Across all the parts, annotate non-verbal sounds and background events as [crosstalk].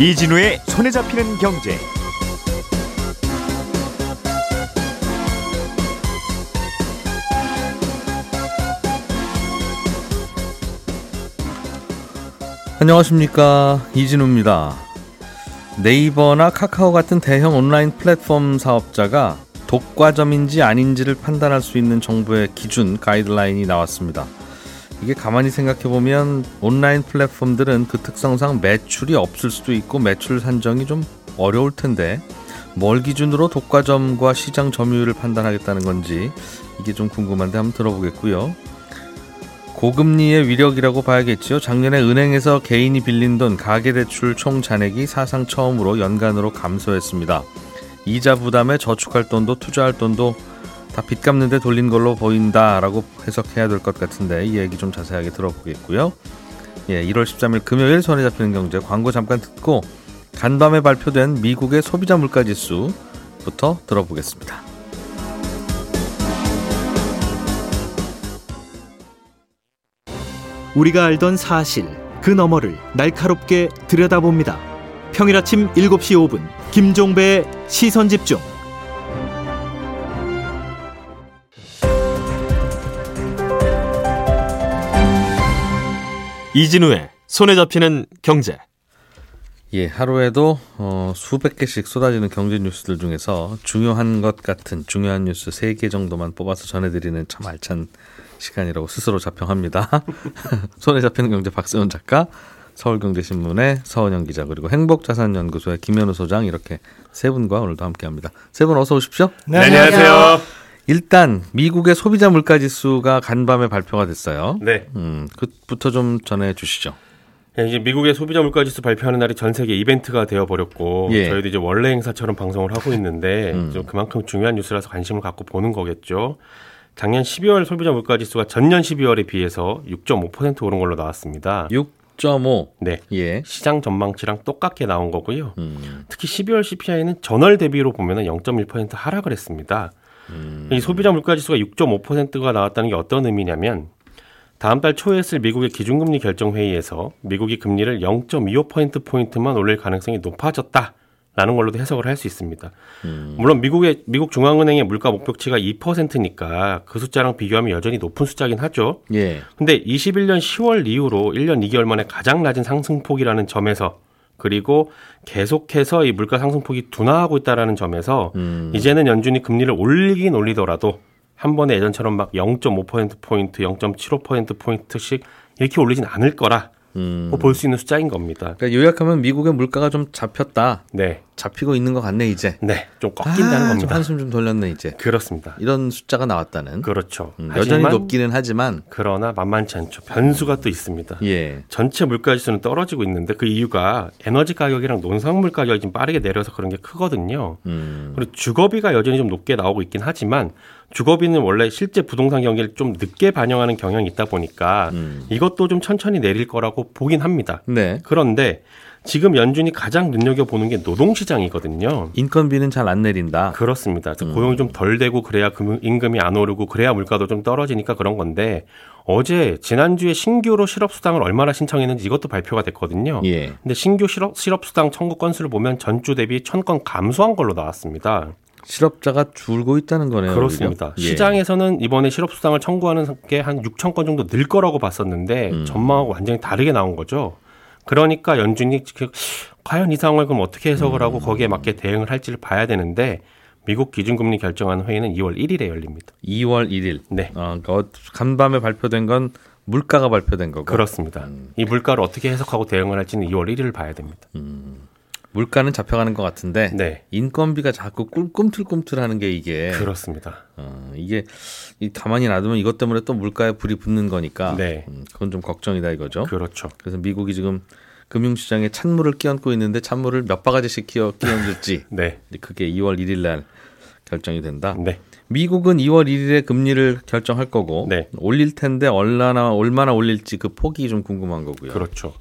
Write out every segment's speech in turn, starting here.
이진우의 손에 잡히는 경제. 안녕하십니까 이진우입니다. 네이버나 카카오 같은 대형 온라인 플랫폼 사업자가 독과점인지 아닌지를 판단할 수 있는 정부의 기준 가이드라인이 나왔습니다. 이게 가만히 생각해 보면 온라인 플랫폼들은 그 특성상 매출이 없을 수도 있고 매출 산정이 좀 어려울 텐데 뭘 기준으로 독과점과 시장 점유율을 판단하겠다는 건지 이게 좀 궁금한데 한번 들어보겠고요. 고금리의 위력이라고 봐야겠지요. 작년에 은행에서 개인이 빌린 돈 가계대출 총 잔액이 사상 처음으로 연간으로 감소했습니다. 이자 부담에 저축할 돈도 투자할 돈도 다 빚 갚는데 돌린 걸로 보인다라고 해석해야 될 것 같은데 이 얘기 좀 자세하게 들어보겠고요. 예, 1월 13일 금요일 손에 잡히는 경제 광고 잠깐 듣고 간밤에 발표된 미국의 소비자 물가 지수부터 들어보겠습니다. 우리가 알던 사실 그 너머를 날카롭게 들여다봅니다. 평일 아침 7시 5분 김종배의 시선 집중. 이진우의 손에 잡히는 경제. 예, 하루에도 어, 수백 개씩 쏟아지는 경제 뉴스들 중에서 중요한 것 같은 중요한 뉴스 세 개 정도만 뽑아서 전해드리는 참 알찬 시간이라고 스스로 자평합니다. [laughs] 손에 잡히는 경제 박세훈 작가, 서울경제신문의 서원영 기자 그리고 행복자산연구소의 김현우 소장 이렇게 세 분과 오늘도 함께합니다. 세 분 어서 오십시오. 네, 안녕하세요. 일단 미국의 소비자 물가 지수가 간밤에 발표가 됐어요. 네. 음, 그부터 좀 전해 주시죠. 예, 이제 미국의 소비자 물가 지수 발표하는 날이 전 세계 이벤트가 되어 버렸고 예. 저희도 이제 원래 행사처럼 방송을 하고 있는데 [laughs] 음. 좀 그만큼 중요한 뉴스라서 관심을 갖고 보는 거겠죠. 작년 12월 소비자 물가 지수가 전년 12월에 비해서 6.5% 오른 걸로 나왔습니다. 6.5. 네. 예. 시장 전망치랑 똑같게 나온 거고요. 음, 특히 12월 CPI는 전월 대비로 보면 0.1% 하락을 했습니다. 음. 이 소비자 물가 지수가 6.5%가 나왔다는 게 어떤 의미냐면 다음 달 초에 있을 미국의 기준금리 결정 회의에서 미국이 금리를 0.25% 포인트만 올릴 가능성이 높아졌다 라는 걸로도 해석을 할 수 있습니다. 음. 물론 미국의 미국 중앙은행의 물가 목표치가 2%니까 그 숫자랑 비교하면 여전히 높은 숫자긴 하죠. 예. 근데 21년 10월 이후로 1년 2개월 만에 가장 낮은 상승폭이라는 점에서 그리고 계속해서 이 물가 상승폭이 둔화하고 있다라는 점에서 음. 이제는 연준이 금리를 올리긴 올리더라도 한 번에 예전처럼 막 0.5% 포인트, 0.75% 포인트씩 이렇게 올리진 않을 거라 음. 볼수 있는 숫자인 겁니다. 그러니까 요약하면 미국의 물가가 좀 잡혔다. 네, 잡히고 있는 것 같네 이제. 네, 좀 꺾인다는 아, 좀 겁니다. 한숨 좀 돌렸네 이제. 그렇습니다. 이런 숫자가 나왔다는. 그렇죠. 음, 여전히 높기는 하지만 그러나 만만치 않죠. 변수가 또 있습니다. 예. 전체 물가 지수는 떨어지고 있는데 그 이유가 에너지 가격이랑 농산물 가격이 좀 빠르게 내려서 그런 게 크거든요. 음. 그리고 주거비가 여전히 좀 높게 나오고 있긴 하지만 주거비는 원래 실제 부동산 경기를 좀 늦게 반영하는 경향이 있다 보니까 음. 이것도 좀 천천히 내릴 거라고 보긴 합니다. 네. 그런데 지금 연준이 가장 눈여겨보는 게 노동시장이거든요. 인건비는 잘 안 내린다. 그렇습니다. 음. 고용이 좀 덜 되고 그래야 금- 임금이 안 오르고 그래야 물가도 좀 떨어지니까 그런 건데 어제 지난주에 신규로 실업수당을 얼마나 신청했는지 이것도 발표가 됐거든요. 예. 근데 신규 실업, 실업수당 청구 건수를 보면 전주 대비 천 건 감소한 걸로 나왔습니다. 실업자가 줄고 있다는 거네요. 그렇습니다. 예. 시장에서는 이번에 실업 수당을 청구하는 게 한 6천 건 정도 늘 거라고 봤었는데 음. 전망하고 완전히 다르게 나온 거죠. 그러니까 연준이 그- 과연 이 상황을 그럼 어떻게 해석을 음. 하고 거기에 맞게 대응을 할지를 봐야 되는데 미국 기준금리 결정하는 회의는 2월 1일에 열립니다. 2월 1일. 네. 어, 그러니까 간밤에 발표된 건 물가가 발표된 거고. 그렇습니다. 음. 이 물가를 어떻게 해석하고 대응을 할지는 2월 1일을 봐야 됩니다. 물가는 잡혀가는 것 같은데 네. 인건비가 자꾸 꿀- 꿈틀꿈틀하는 게 이게 그렇습니다. 어, 이게 이 가만히 놔두면 이것 때문에 또 물가에 불이 붙는 거니까 네. 음, 그건 좀 걱정이다 이거죠. 그렇죠. 그래서 미국이 지금 금융시장에 찬물을 끼얹고 있는데 찬물을 몇 바가지씩 끼얹, 끼얹을지 [laughs] 네. 그게 2월 1일 날 결정이 된다. 네. 미국은 2월 1일에 금리를 결정할 거고 네. 올릴 텐데 얼마나 얼마나 올릴지 그 폭이 좀 궁금한 거고요. 그렇죠.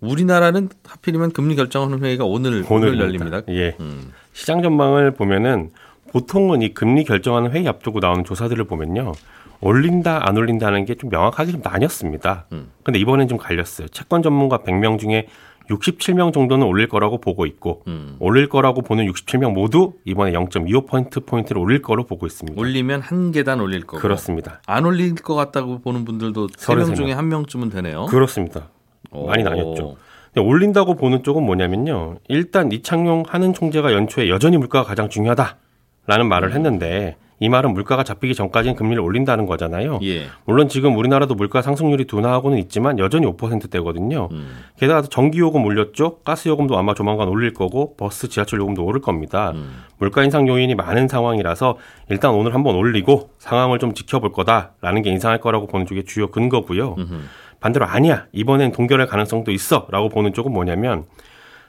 우리나라는 하필이면 금리 결정하는 회의가 오늘 오늘 열립니다. 예. 음. 시장 전망을 보면은 보통은 이 금리 결정하는 회의 앞두고 나오는 조사들을 보면요. 올린다 안 올린다는 게 좀 명확하게 좀 나뉘었습니다. 음. 근데 이번엔 좀 갈렸어요. 채권 전문가 100명 중에 67명 정도는 올릴 거라고 보고 있고 음. 올릴 거라고 보는 67명 모두 이번에 0.25포인트 포인트를 올릴 거로 보고 있습니다. 올리면 한 계단 올릴 거고. 그렇습니다. 안 올릴 것 같다고 보는 분들도 세명33 중에 명. 한 명쯤은 되네요. 그렇습니다. 오. 많이 나뉘었죠. 근데 올린다고 보는 쪽은 뭐냐면요. 일단 이창용 하는 총재가 연초에 여전히 물가가 가장 중요하다라는 말을 했는데 이 말은 물가가 잡히기 전까지는 금리를 올린다는 거잖아요. 예. 물론 지금 우리나라도 물가 상승률이 둔화하고는 있지만 여전히 5%대거든요. 음. 게다가 전기요금 올렸죠. 가스요금도 아마 조만간 올릴 거고 버스 지하철 요금도 오를 겁니다. 음. 물가 인상 요인이 많은 상황이라서 일단 오늘 한번 올리고 상황을 좀 지켜볼 거다라는 게 인상할 거라고 보는 쪽이 주요 근거고요. 음흠. 반대로 아니야 이번엔 동결할 가능성도 있어라고 보는 쪽은 뭐냐면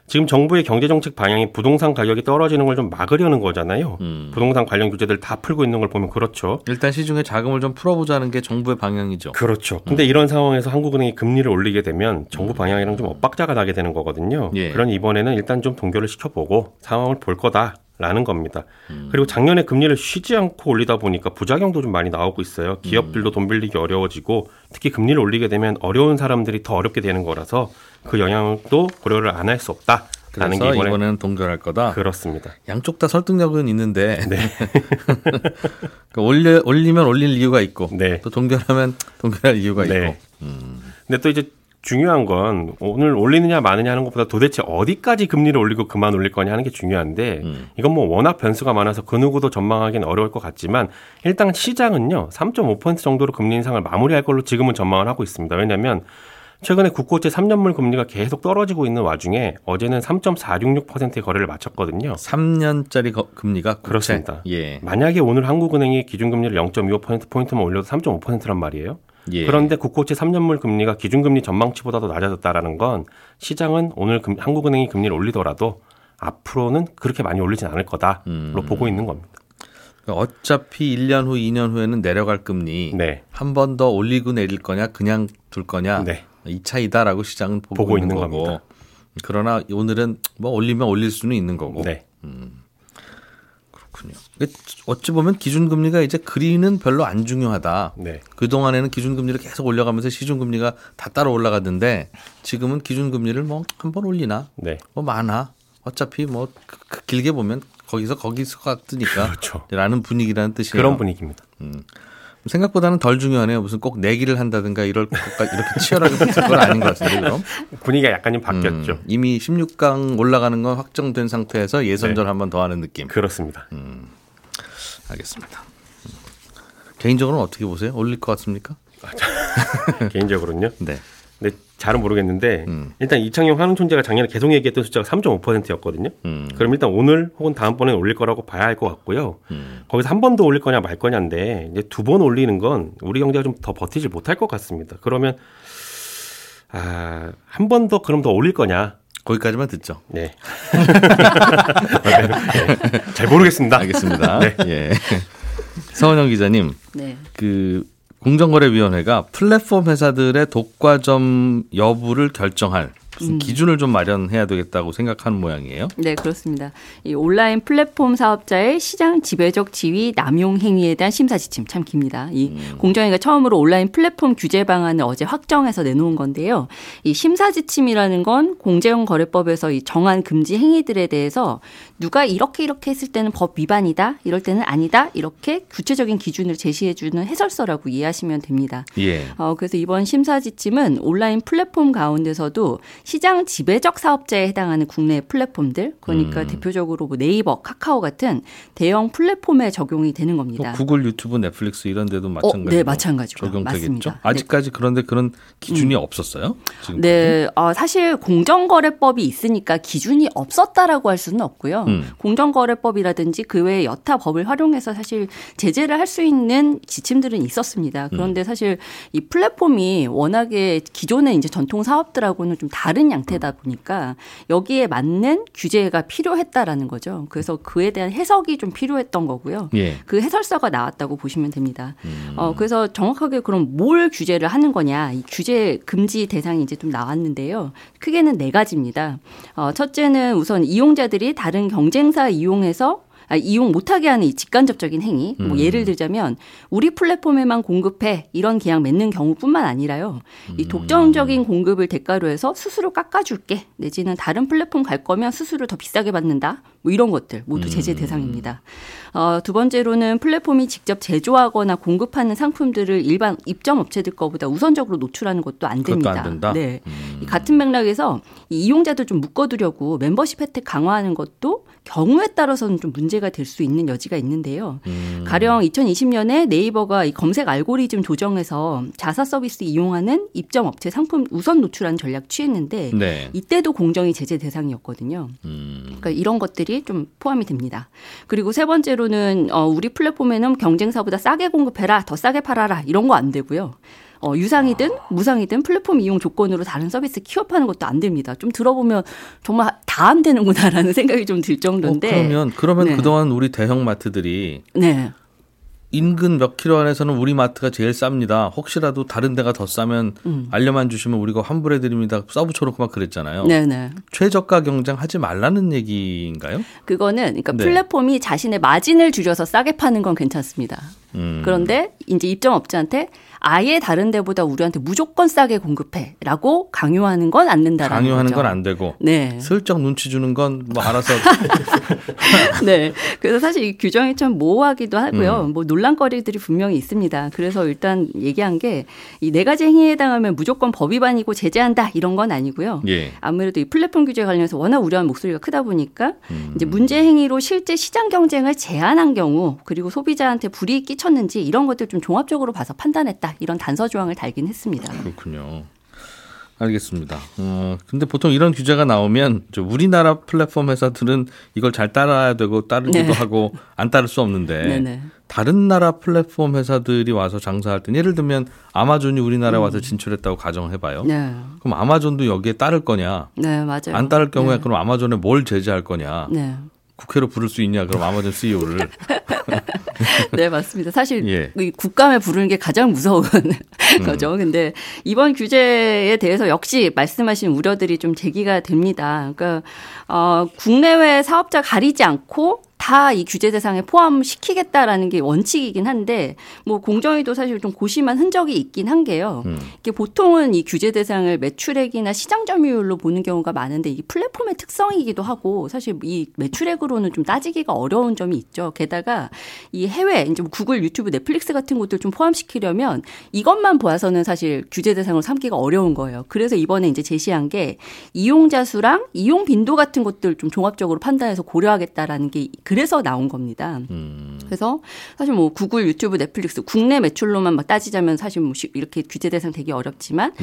지금 정부의 경제정책 방향이 부동산 가격이 떨어지는 걸 좀 막으려는 거잖아요. 음. 부동산 관련 규제들 다 풀고 있는 걸 보면 그렇죠. 일단 시중에 자금을 좀 풀어보자는 게 정부의 방향이죠. 그렇죠. 근데 이런 상황에서 한국은행이 금리를 올리게 되면 정부 방향이랑 좀 엇박자가 나게 되는 거거든요. 예. 그러니 이번에는 일단 좀 동결을 시켜보고 상황을 볼 거다 라는 겁니다. 그리고 작년에 금리를 쉬지 않고 올리다 보니까 부작용도 좀 많이 나오고 있어요. 기업들도 돈 빌리기 어려워지고 특히 금리를 올리게 되면 어려운 사람들이 더 어렵게 되는 거라서 그 영향도 고려를 안 할 수 없다라는 그래서 게 이번에 이번에는 동결할 거다. 그렇습니다. 양쪽 다 설득력은 있는데 [laughs] 네. [laughs] 그러니까 올려 올리면 올릴 이유가 있고 네. 또 동결하면 동결할 이유가 네. 있고. 근데 또 이제 중요한 건 오늘 올리느냐 마느냐 하는 것보다 도대체 어디까지 금리를 올리고 그만 올릴 거냐 하는 게 중요한데 음. 이건 뭐 워낙 변수가 많아서 그 누구도 전망하기는 어려울 것 같지만 일단 시장은요 3.5% 정도로 금리 인상을 마무리할 걸로 지금은 전망을 하고 있습니다. 왜냐하면 최근에 국고채 3년물 금리가 계속 떨어지고 있는 와중에 어제는 3.466%의 거래를 마쳤거든요. 3년짜리 거- 금리가 국채. 그렇습니다. 예. 만약에 오늘 한국은행이 기준금리를 0.25%포인트만 올려도 3.5%란 말이에요. 예. 그런데 국고채 3년물 금리가 기준금리 전망치보다도 낮아졌다라는 건 시장은 오늘 금- 한국은행이 금리를 올리더라도 앞으로는 그렇게 많이 올리진 않을 거다로 음. 보고 있는 겁니다. 그러니까 어차피 1년 후, 2년 후에는 내려갈 금리 네. 한번 더 올리고 내릴 거냐, 그냥 둘 거냐 네. 이 차이다라고 시장은 보고, 보고 있는, 있는 거고. 겁니다. 그러나 오늘은 뭐 올리면 올릴 수는 있는 거고. 네. 그렇군요. 어찌 보면 기준금리가 이제 그리는 별로 안 중요하다. 네. 그 동안에는 기준금리를 계속 올려가면서 시중금리가 다 따라 올라가던데 지금은 기준금리를 뭐 한 번 올리나 네. 뭐 많아 어차피 뭐 그- 그 길게 보면 거기서 거기서 같으니까 그렇죠. 라는 분위기라는 뜻이에요. 그런 분위기입니다. 생각보다는 덜 중요하네요. 무슨 꼭 내기를 한다든가 이럴 것까지 이렇게 치열하게 붙을 건 아닌 것 같은데 그럼 [laughs] 분위기가 약간 좀 바뀌었죠. 음, 이미 16강 올라가는 건 확정된 상태에서 예선전 네. 한번 더 하는 느낌. 그렇습니다. 알겠습니다. 음. 개인적으로는 어떻게 보세요? 올릴 것 같습니까? [laughs] 개인적으로는요. 네. 근데 잘은 모르겠는데 음. 일단 이창용 한은 총재가 작년에 계속 얘기했던 숫자가 3.5%였거든요. 음. 그럼 일단 오늘 혹은 다음번에 올릴 거라고 봐야 할 것 같고요. 음. 거기서 한 번 더 올릴 거냐 말 거냐인데 이제 두 번 올리는 건 우리 경제가 좀 더 버티질 못할 것 같습니다. 그러면 아, 한 번 더 그럼 더 올릴 거냐? 거기까지만 듣죠. 네. [laughs] 네. 잘 모르겠습니다. 알겠습니다. 네. 예. [laughs] 서원영 기자님, 네. 그 공정거래위원회가 플랫폼 회사들의 독과점 여부를 결정할 무슨 기준을 좀 마련해야 되겠다고 생각하는 모양이에요. 네, 그렇습니다. 이 온라인 플랫폼 사업자의 시장 지배적 지위 남용 행위에 대한 심사 지침 참 깁니다. 이 공정위가 처음으로 온라인 플랫폼 규제 방안을 어제 확정해서 내놓은 건데요. 이 심사 지침이라는 건 공정거래법에서 이 정한 금지 행위들에 대해서 누가 이렇게 이렇게 했을 때는 법 위반이다, 이럴 때는 아니다, 이렇게 구체적인 기준을 제시해 주는 해설서라고 이해하시면 됩니다. 예. 어, 그래서 이번 심사 지침은 온라인 플랫폼 가운데서도 시장 지배적 사업자에 해당하는 국내 플랫폼들, 그러니까 대표적으로 뭐 네이버, 카카오 같은 대형 플랫폼에 적용이 되는 뭐 겁니다. 구글, 유튜브, 넷플릭스 이런 데도 마찬가지로 네, 마찬가지로. 적용되겠죠. 맞습니다. 네. 아직까지 그런데 그런 기준이 없었어요? 지금 네, 어, 사실 공정거래법이 있으니까 기준이 없었다라고 할 수는 없고요. 음. 공정거래법이라든지 그 외에 여타 법을 활용해서 사실 제재를 할 수 있는 지침들은 있었습니다. 그런데 사실 이 플랫폼이 워낙에 기존의 이제 전통 사업들하고는 좀 다른 양태다 보니까 여기에 맞는 규제가 필요했다라는 거죠. 그래서 그에 대한 해석이 좀 필요했던 거고요. 예. 그 해설서가 나왔다고 보시면 됩니다. 음. 어, 그래서 정확하게 그럼 뭘 규제를 하는 거냐. 이 규제 금지 대상이 이제 좀 나왔는데요. 크게는 네 가지입니다. 어, 첫째는 우선 이용자들이 다른 경쟁사 이용해서 아, 이용 못하게 하는 이 직간접적인 행위. 뭐 음. 예를 들자면 우리 플랫폼에만 공급해 이런 계약 맺는 경우뿐만 아니라요. 이 독점적인 공급을 대가로 해서 수수료 깎아줄게 내지는 다른 플랫폼 갈 거면 수수료 더 비싸게 받는다. 뭐 이런 것들 모두 제재 대상입니다. 어, 두 번째로는 플랫폼이 직접 제조하거나 공급하는 상품들을 일반 입점 업체들 거보다 우선적으로 노출하는 것도 안 됩니다. 안? 네. 이 같은 맥락에서 이 이용자들 좀 묶어두려고 멤버십 혜택 강화하는 것도 경우에 따라서는 좀 문제가 될 수 있는 여지가 있는데요. 음. 가령 2020년에 네이버가 이 검색 알고리즘 조정해서 자사 서비스 이용하는 입점 업체 상품 우선 노출하는 전략 취했는데 네. 이때도 공정이 제재 대상이었거든요. 음. 그러니까 이런 것들이 좀 포함이 됩니다. 그리고 세 번째로는 어, 우리 플랫폼에는 경쟁사보다 싸게 공급해라, 더 싸게 팔아라 이런 거 안 되고요. 어, 유상이든 무상이든 플랫폼 이용 조건으로 다른 서비스 키업하는 것도 안 됩니다. 좀 들어보면 정말 다 안 되는구나라는 [laughs] 생각이 좀들 어, 정도인데. 그러면 그러면 네. 그동안 우리 대형 마트들이 네. 인근 몇 킬로 안에서는 우리 마트가 제일 쌉니다. 혹시라도 다른 데가 더 싸면 음. 알려만 주시면 우리가 환불해 드립니다. 써붙여놓고 막 그랬잖아요. 네네. 최저가 경쟁 하지 말라는 얘기인가요? 그거는 그러니까 네. 플랫폼이 자신의 마진을 줄여서 싸게 파는 건 괜찮습니다. 음. 그런데 이제 입점 업자한테 아예 다른 데보다 우리한테 무조건 싸게 공급해라고 강요하는 건 안 된다라는 강요하는. 건 안 되고 네. 슬쩍 눈치 주는 건 뭐 알아서 [laughs] [laughs] 네. 그래서 사실 이 규정이 참 모호하기도 하고요. 음. 뭐 논란거리들이 분명히 있습니다. 그래서 일단 얘기한 게 이 네 가지 행위에 해당하면 무조건 법 위반이고 제재한다 이런 건 아니고요. 예. 아무래도 이 플랫폼 규제 관련해서 워낙 우려한 목소리가 크다 보니까 음. 이제 문제 행위로 실제 시장 경쟁을 제한한 경우 그리고 소비자한테 불이익 끼쳤는지 이런 것들 좀 종합적으로 봐서 판단했다 이런 단서 조항을 달긴 했습니다. 그렇군요. 알겠습니다. 어, 근데 보통 이런 규제가 나오면 저 우리나라 플랫폼 회사들은 이걸 잘 따라야 되고 따르기도 네. 하고 안 따를 수 없는데 네네. 다른 나라 플랫폼 회사들이 와서 장사할 때 예를 들면 아마존이 우리나라에 와서 음. 진출했다고 가정해봐요. 네. 그럼 아마존도 여기에 따를 거냐? 네 맞아요. 안 따를 경우에 네. 그럼 아마존에 뭘 제재할 거냐? 네. 국회로 부를 수 있냐? 그럼 아마존 CEO를 [laughs] [laughs] 네, 맞습니다. 사실 예. 이 국감에 부르는 게 가장 무서운 [laughs] 음. 거죠. 근데 이번 규제에 대해서 역시 말씀하신 우려들이 좀 제기가 됩니다. 그러니까 어 국내외 사업자 가리지 않고 다이 규제 대상에 포함시키겠다라는 게 원칙이긴 한데 뭐 공정위도 사실 좀 고심한 흔적이 있긴 한 게요. 음. 이게 보통은 이 규제 대상을 매출액이나 시장 점유율로 보는 경우가 많은데 이 플랫폼의 특성이기도 하고 사실 이 매출액으로는 좀 따지기가 어려운 점이 있죠. 게다가 이 해외 이제 뭐 구글, 유튜브, 넷플릭스 같은 곳들 좀 포함시키려면 이것만 보아서는 사실 규제 대상으로 삼기가 어려운 거예요. 그래서 이번에 이제 제시한 게 이용자 수랑 이용 빈도 같은 것들 좀 종합적으로 판단해서 고려하겠다라는 게 그래서 나온 겁니다. 음, 그래서 사실 뭐 구글, 유튜브, 넷플릭스 국내 매출로만 막 따지자면 사실 뭐 쉬- 이렇게 규제 대상 되기 어렵지만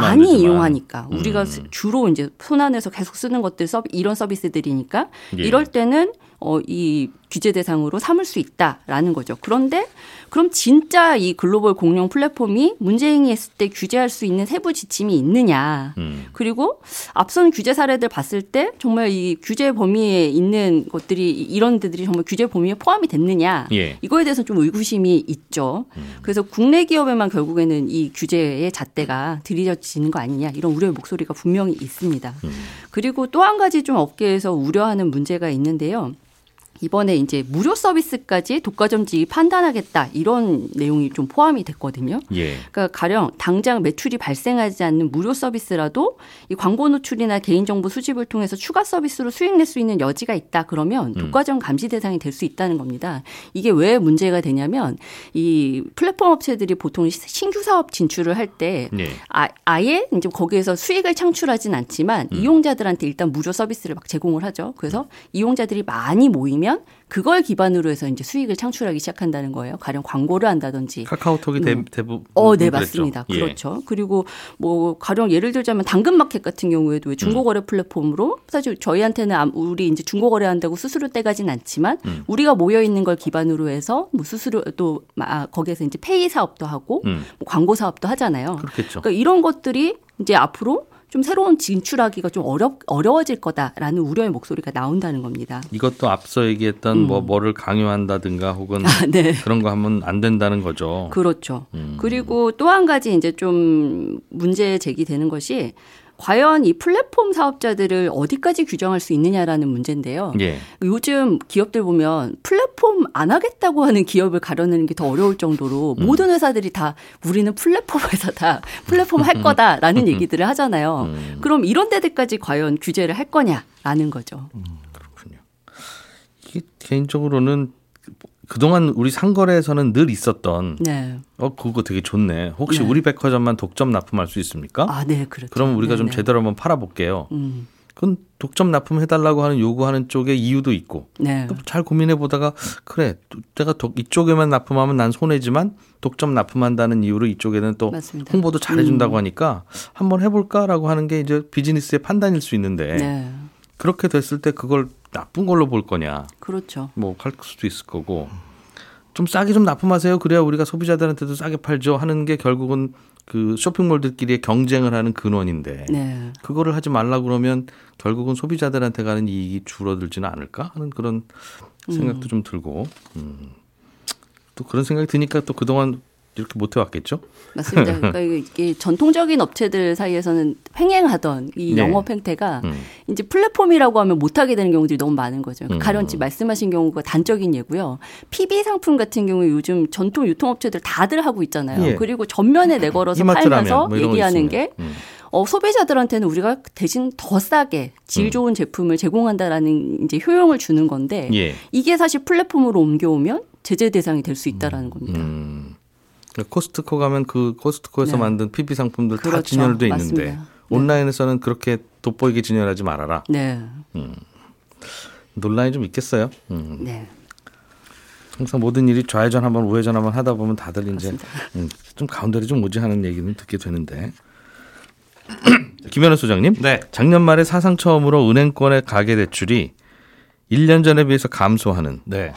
많이 되지만. 이용하니까 우리가 음. 스- 주로 이제 손안에서 계속 쓰는 것들 서비, 이런 서비스들이니까 예. 이럴 때는 어, 이 규제 대상으로 삼을 수 있다라는 거죠. 그런데 그럼 진짜 이 글로벌 공룡 플랫폼이 문제 행위했을 때 규제할 수 있는 세부 지침이 있느냐. 음. 그리고 앞선 규제 사례들 봤을 때 정말 이 규제 범위에 있는 것들이 이런 데들이 정말 규제 범위에 포함이 됐느냐. 예. 이거에 대해서 좀 의구심이 있죠. 그래서 국내 기업에만 결국에는 이 규제의 잣대가 들이져지는 거 아니냐 이런 우려의 목소리가 분명히 있습니다. 그리고 또 한 가지 좀 업계에서 우려하는 문제가 있는데요. 이번에 이제 무료 서비스까지 독과점지 판단하겠다 이런 내용이 좀 포함이 됐거든요. 예. 그러니까 가령 당장 매출이 발생하지 않는 무료 서비스라도 이 광고 노출이나 개인정보 수집을 통해서 추가 서비스로 수익 낼 수 있는 여지가 있다 그러면 독과점 감시 대상이 될 수 있다는 겁니다. 이게 왜 문제가 되냐면 이 플랫폼 업체들이 보통 시- 신규 사업 진출을 할때 예. 아, 아예 이제 거기에서 수익을 창출하진 않지만 이용자들한테 일단 무료 서비스를 막 제공을 하죠. 그래서 이용자들이 많이 모이면 그걸 기반으로 해서 이제 수익을 창출하기 시작한다는 거예요. 가령 광고를 한다든지 카카오톡이 대, 대부분 어, 네, 그랬죠. 맞습니다. 예. 그렇죠. 그리고 뭐 가령 예를 들자면 당근마켓 같은 경우에도 왜 중고거래 음. 플랫폼으로 사실 저희한테는 암- 우리 이제 중고거래 한다고 수수료 떼가진 않지만 음. 우리가 모여 있는 걸 기반으로 해서 뭐 수수료 또 아, 거기에서 이제 페이 사업도 하고 음. 뭐 광고 사업도 하잖아요. 그렇겠죠. 그러니까 이런 것들이 이제 앞으로 좀 새로운 진출하기가 좀 어렵 어려워질 거다라는 우려의 목소리가 나온다는 겁니다. 이것도 앞서 얘기했던 뭐 뭐를 강요한다든가 혹은 음. 아, 네. 그런 거 하면 안 된다는 거죠. 그렇죠. 음. 그리고 또 한 가지 이제 좀 문제 제기되는 것이 과연 이 플랫폼 사업자들을 어디까지 규정할 수 있느냐라는 문제인데요. 예. 요즘 기업들 보면 플랫폼 안 하겠다고 하는 기업을 가려내는 게 더 어려울 정도로 음. 모든 회사들이 다 우리는 플랫폼 [laughs] 회사다. 플랫폼 할 거다라는 [laughs] 얘기들을 하잖아요. 음. 그럼 이런 데들까지 과연 규제를 할 거냐라는 거죠. 이게 개인적으로는 그동안 우리 상거래에서는 늘 있었던 네. 어 그거 되게 좋네. 혹시 네. 우리 백화점만 독점 납품할 수 있습니까? 아, 네, 그렇죠. 그럼 우리가 좀 네, 네. 제대로 한번 팔아 볼게요. 음. 그건 독점 납품해 달라고 하는 요구하는 쪽에 이유도 있고 네. 또잘 고민해 보다가 그래 또 내가 독- 이쪽에만 납품하면 난 손해지만 독점 납품한다는 이유로 이쪽에는 또 맞습니다. 홍보도 잘해 준다고 음. 하니까 한번 해 볼까라고 하는 게 이제 비즈니스의 판단일 수 있는데 네. 그렇게 됐을 때 그걸 나쁜 걸로 볼 거냐 그렇죠. 뭐 할 수도 있을 거고 좀 싸게 좀 납품하세요 그래야 우리가 소비자들한테도 싸게 팔죠 하는 게 결국은 그 쇼핑몰들끼리의 경쟁을 하는 근원인데 네. 그거를 하지 말라 그러면 결국은 소비자들한테 가는 이익이 줄어들지는 않을까 하는 그런 생각도 좀 들고 음. 또 그런 생각이 드니까 또 그동안 이렇게 못 해 왔겠죠? 맞습니다. [laughs] 그러니까 이게 전통적인 업체들 사이에서는 횡행하던 이 네. 영업 행태가 음. 이제 플랫폼이라고 하면 못하게 되는 경우들이 너무 많은 거죠. 음. 가령치 말씀하신 경우가 단적인 예고요. PB 상품 같은 경우에 요즘 전통 유통업체들 다들 하고 있잖아요. 예. 그리고 전면에 내걸어서 라면 팔면서 뭐 얘기하는. 게 음. 어, 소비자들한테는 우리가 대신 더 싸게 질 좋은 제품을 제공한다라는 이제 효용을 주는 건데 예. 이게 사실 플랫폼으로 옮겨오면 제재 대상이 될 수 있다라는 겁니다. 음. 코스트코 가면 그 코스트코에서 네. 만든 PB 상품들 다 그렇죠. 진열돼 있는데 맞습니다. 네. 온라인에서는 그렇게 돋보이게 진열하지 말아라. 네. 논란이 좀 있겠어요. 음. 네. 항상 모든 일이 좌회전 한번 우회전 한번 하다 보면 다들 이제. 음, 좀 가운데를 좀 오지 하는 얘기는 듣게 되는데 [clears throat] 김현우 소장님 네. 작년 말에 사상 처음으로 은행권의 가계 대출이 1년 전에 비해서 감소하는 네.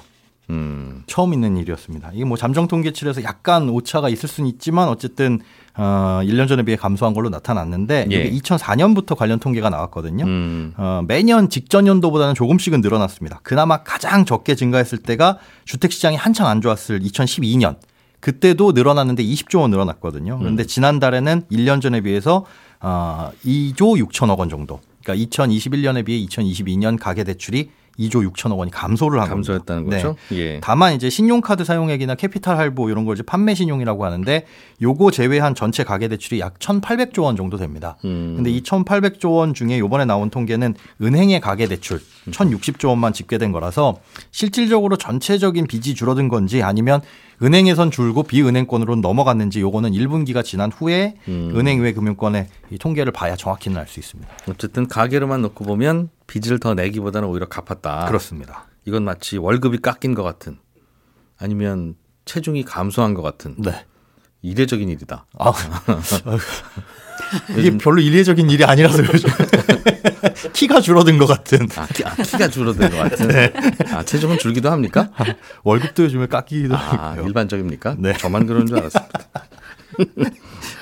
음, 처음 있는 일이었습니다. 이게 뭐 잠정 통계치에서 약간 오차가 있을 수는 있지만 어쨌든 어 1년 전에 비해 감소한 걸로 나타났는데 예. 이게 2004년부터 관련 통계가 나왔거든요. 음, 어, 매년 직전 연도보다는 조금씩은 늘어났습니다. 그나마 가장 적게 증가했을 때가 주택 시장이 한창 안 좋았을 2012년. 그때도 늘어났는데 20조 원 늘어났거든요. 그런데 지난달에는 1년 전에 비해서 어, 2조 6천억 원 정도. 그러니까 2021년에 비해 2022년 가계 대출이 2조 6천억 원이 감소를 한 겁니다. 감소했다는 네. 거죠. 예. 다만 이제 신용카드 사용액이나 캐피탈 할부 이런 걸 이제 판매 신용이라고 하는데 요거 제외한 전체 가계 대출이 약 1,800조 원 정도 됩니다. 음. 근데 이 1,800조 원 중에 요번에 나온 통계는 은행의 가계 대출 1,060조 원만 집계된 거라서 실질적으로 전체적인 빚이 줄어든 건지 아니면 은행에선 줄고 비은행권으로 넘어갔는지 요거는 1분기가 지난 후에 음. 은행 외 금융권의 이 통계를 봐야 정확히는 알 수 있습니다. 어쨌든 가계로만 놓고 보면 빚을 더 내기보다는 오히려 갚았다. 그렇습니다. 이건 마치 월급이 깎인 것 같은 아니면 체중이 감소한 것 같은 네. 이례적인 일이다. 아, [laughs] 이게 별로 이례적인 일이 아니라서 요즘 [laughs] 키가 줄어든 것 같은 아, 키, 아, 키가 줄어든 것 같은. 네. 아, 체중은 줄기도 합니까? [laughs] 월급도 요즘에 깎이기도 아, 하고요. 일반적입니까? 네. 저만 그런 줄 알았습니다.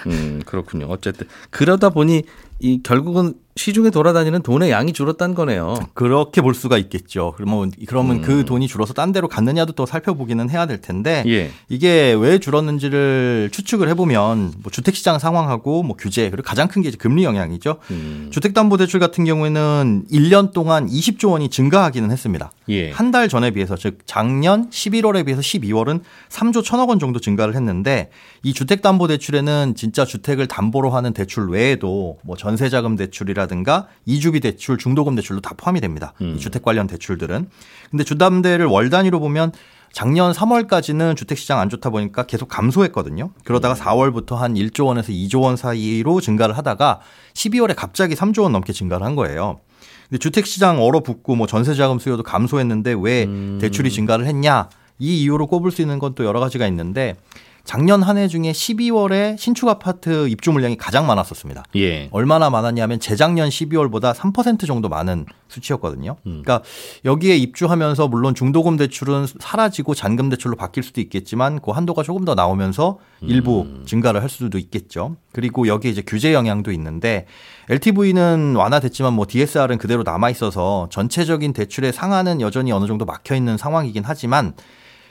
음, 그렇군요. 어쨌든 그러다 보니 이 결국은 시중에 돌아다니는 돈의 양이 줄었다는 거네요. 그렇게 볼 수가 있겠죠. 그러면 그러면 음. 그 돈이 줄어서 딴 데로 갔느냐도 또 살펴보기는 해야 될 텐데 예. 이게 왜 줄었는지를 추측을 해보면 뭐 주택시장 상황하고 뭐 규제 그리고 가장 큰 게 금리 영향이죠. 음, 주택담보대출 같은 경우에는 1년 동안 20조 원이 증가하기는 했습니다. 예. 한달 전에 비해서 즉 작년 11월에 비해서 12월은 3조 1천억 원 정도 증가를 했는데 이 주택담보대출에는 진짜 주택을 담보로 하는 대출 외에도 뭐 전세자금 대출이라 든가 이주비 대출, 중도금 대출도 다 포함이 됩니다. 음. 이 주택 관련 대출들은. 근데 주담대를 월 단위로 보면 작년 3월까지는 주택 시장 안 좋다 보니까 계속 감소했거든요. 그러다가 4월부터 한 1조 원에서 2조 원 사이로 증가를 하다가 12월에 갑자기 3조 원 넘게 증가를 한 거예요. 근데 주택 시장 얼어붙고 뭐 전세 자금 수요도 감소했는데 왜 대출이 증가를 했냐? 이 이유로 꼽을 수 있는 건 또 여러 가지가 있는데 작년 한 해 중에 12월에 신축 아파트 입주 물량이 가장 많았었습니다. 예. 얼마나 많았냐면 재작년 12월보다 3% 정도 많은 수치였거든요. 음. 그러니까 여기에 입주하면서 물론 중도금 대출은 사라지고 잔금 대출로 바뀔 수도 있겠지만 그 한도가 조금 더 나오면서 일부 음. 증가를 할 수도 있겠죠. 그리고 여기에 이제 규제 영향도 있는데 LTV는 완화됐지만 뭐 DSR은 그대로 남아 있어서 전체적인 대출의 상한은 여전히 어느 정도 막혀 있는 상황이긴 하지만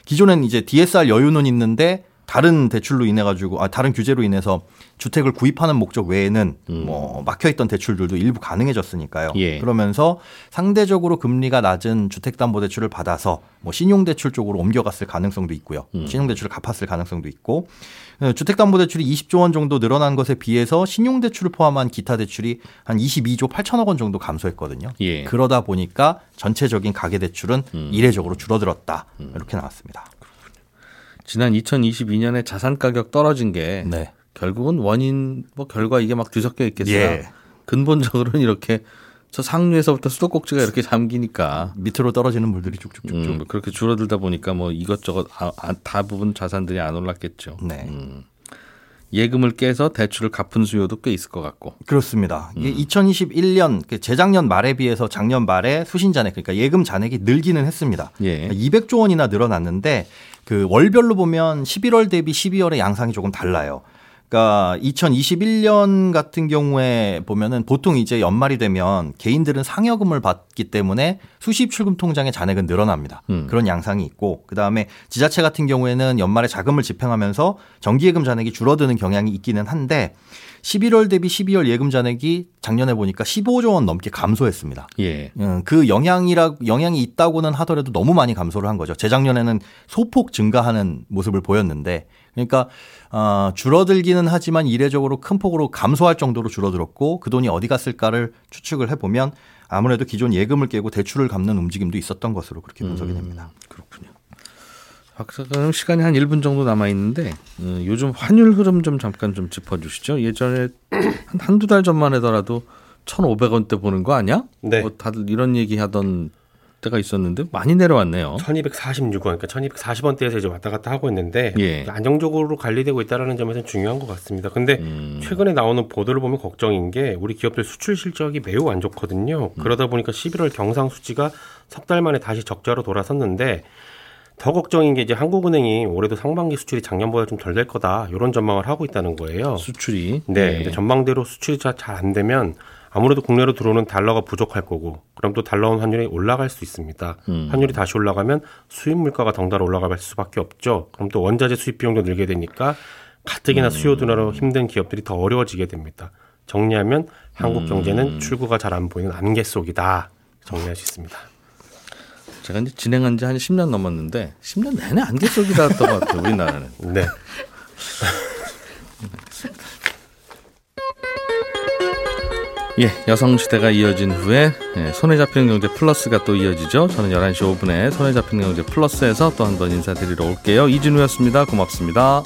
기존엔 이제 DSR 여유는 있는데 다른 대출로 인해 가지고 아 다른 규제로 인해서 주택을 구입하는 목적 외에는 뭐 막혀 있던 대출들도 일부 가능해졌으니까요. 예. 그러면서 상대적으로 금리가 낮은 주택담보대출을 받아서 뭐 신용대출 쪽으로 옮겨갔을 가능성도 있고요. 신용대출을 갚았을 가능성도 있고 어, 주택담보대출이 20조 원 정도 늘어난 것에 비해서 신용대출을 포함한 기타 대출이 한 22조 8천억 원 정도 감소했거든요. 예. 그러다 보니까 전체적인 가계대출은 이례적으로 줄어들었다 이렇게 나왔습니다. 지난 2022년에 자산 가격 떨어진 게 네. 결국은 원인 뭐 결과 이게 막 뒤섞여 있겠어요. 예. 근본적으로는 이렇게 저 상류에서부터 수도꼭지가 이렇게 잠기니까 밑으로 떨어지는 물들이 쭉쭉쭉쭉. 음, 뭐 그렇게 줄어들다 보니까 뭐 이것저것 아, 아, 대부분 자산들이 안 올랐겠죠. 네. 예금을 깨서 대출을 갚은 수요도 꽤 있을 것 같고. 그렇습니다. 이게 2021년 그 재작년 말에 비해서 작년 말에 수신 잔액 그러니까 예금 잔액이 늘기는 했습니다. 예. 200조 원이나 늘어났는데 그 월별로 보면 11월 대비 12월의 양상이 조금 달라요. 그러니까 2021년 같은 경우에 보면은 보통 이제 연말이 되면 개인들은 상여금을 받기 때문에 수십 출금 통장의 잔액은 늘어납니다. 음. 그런 양상이 있고 그다음에 지자체 같은 경우에는 연말에 자금을 집행하면서 정기예금 잔액이 줄어드는 경향이 있기는 한데 11월 대비 12월 예금 잔액이 작년에 보니까 15조 원 넘게 감소했습니다. 예. 음, 그 영향이라 영향이 있다고는 하더라도 너무 많이 감소를 한 거죠. 재작년에는 소폭 증가하는 모습을 보였는데, 그러니까 어, 줄어들기는 하지만 이례적으로 큰 폭으로 감소할 정도로 줄어들었고 그 돈이 어디 갔을까를 추측을 해보면 아무래도 기존 예금을 깨고 대출을 갚는 움직임도 있었던 것으로 그렇게 분석이 됩니다. 그렇군요. 박사님 시간이 한 1분 정도 남아 있는데 어, 요즘 환율 흐름 좀 잠깐 좀 짚어 주시죠. 예전에 한 한두 달 전만 해더라도 1,500원대 보는 거 아니야? 네. 뭐 다들 이런 얘기 하던 때가 있었는데 많이 내려왔네요. 1246원, 그러니까 1240원대에서 이제 왔다 갔다 하고 있는데 예. 안정적으로 관리되고 있다는 점에서는 중요한 것 같습니다. 근데 음. 최근에 나오는 보도를 보면 걱정인 게 우리 기업들 수출 실적이 매우 안 좋거든요. 음. 그러다 보니까 11월 경상 수치가 석 달 만에 다시 적자로 돌아섰는데 더 걱정인 게 이제 한국은행이 올해도 상반기 수출이 작년보다 좀 덜 될 거다 이런 전망을 하고 있다는 거예요. 수출이 네, 예. 근데 전망대로 수출이 잘 안 되면 아무래도 국내로 들어오는 달러가 부족할 거고 그럼 또 달러원 환율이 올라갈 수 있습니다. 음. 환율이 다시 올라가면 수입 물가가 덩달아 올라갈 수밖에 없죠. 그럼 또 원자재 수입 비용도 늘게 되니까 가뜩이나 수요 둔화로 힘든 기업들이 더 어려워지게 됩니다. 정리하면 한국 경제는 출구가 잘 안 보이는 안개 속이다. 정리할 수 있습니다. 제가 이제 진행한 지 한 10년 넘었는데 10년 내내 안개 속이다 했던 것 같아요. 우리나라는. [laughs] 네. [laughs] 예, 여성 시대가 이어진 후에 예, 손에 잡히는 경제 플러스가 또 이어지죠. 저는 11시 5분에 손에 잡히는 경제 플러스에서 또 한 번 인사드리러 올게요. 이진우였습니다. 고맙습니다.